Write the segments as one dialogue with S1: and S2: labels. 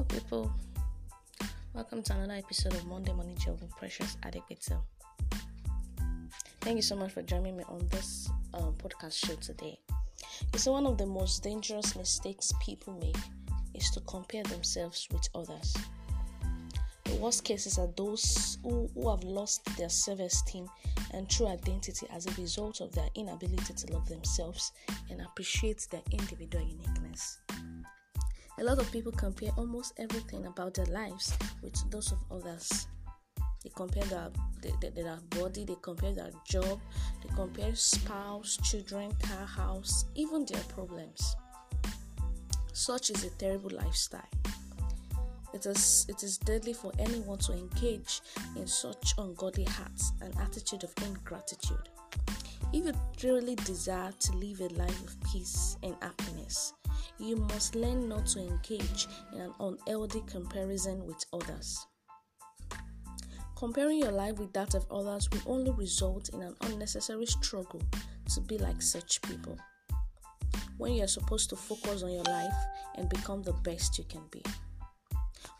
S1: people. Welcome to another episode of Monday Morning Joe with Precious Adequito. Thank you so much for joining me on this uh, podcast show today. See, one of the most dangerous mistakes people make is to compare themselves with others. The worst cases are those who, who have lost their self esteem and true identity as a result of their inability to love themselves and appreciate their individual uniqueness. A lot of people compare almost everything about their lives with those of others. They compare their, their, their, body, they compare their job, they compare spouse, children, car, house, even their problems. Such is a terrible lifestyle. It is, it is deadly for anyone to engage in such ungodly hearts and attitude of ingratitude. If you truly desire to live a life of peace and happiness, you must learn not to engage in an unhealthy comparison with others. Comparing your life with that of others will only result in an unnecessary struggle to be like such people. When you are supposed to focus on your life and become the best you can be.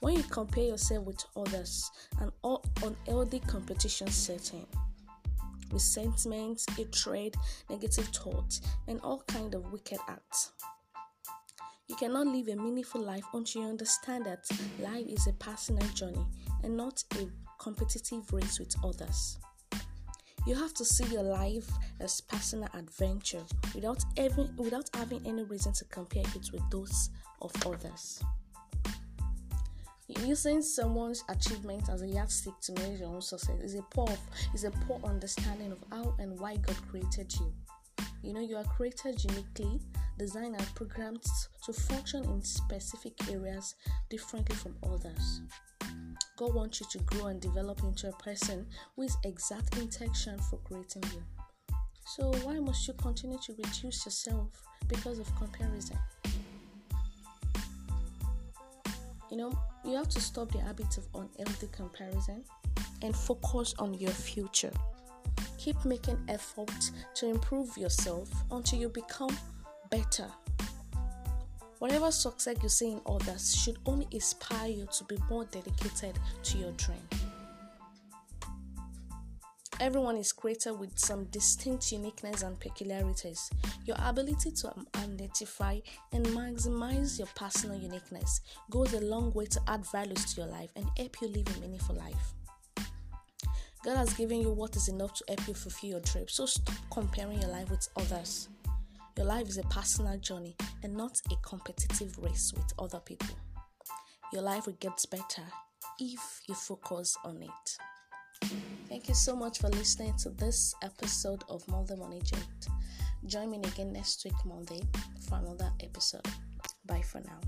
S1: When you compare yourself with others, an unhealthy competition setting, resentment, hatred, negative thoughts, and all kind of wicked acts. You cannot live a meaningful life until you understand that life is a personal journey and not a competitive race with others. You have to see your life as personal adventure without even without having any reason to compare it with those of others. Using someone's achievements as a yardstick to measure your own success is a poor is a poor understanding of how and why God created you. You know you are created uniquely designed and programmed to function in specific areas differently from others. God wants you to grow and develop into a person with exact intention for creating you. So, why must you continue to reduce yourself because of comparison? You know, you have to stop the habit of unhealthy comparison and focus on your future. Keep making effort to improve yourself until you become better. Whatever success you see in others should only inspire you to be more dedicated to your dream. Everyone is created with some distinct uniqueness and peculiarities. Your ability to um, identify and maximize your personal uniqueness goes a long way to add values to your life and help you live a meaningful life. God has given you what is enough to help you fulfill your dream, so stop comparing your life with others. Your life is a personal journey and not a competitive race with other people. Your life will get better if you focus on it. Thank you so much for listening to this episode of Mother Money Jet. Join me again next week, Monday, for another episode. Bye for now.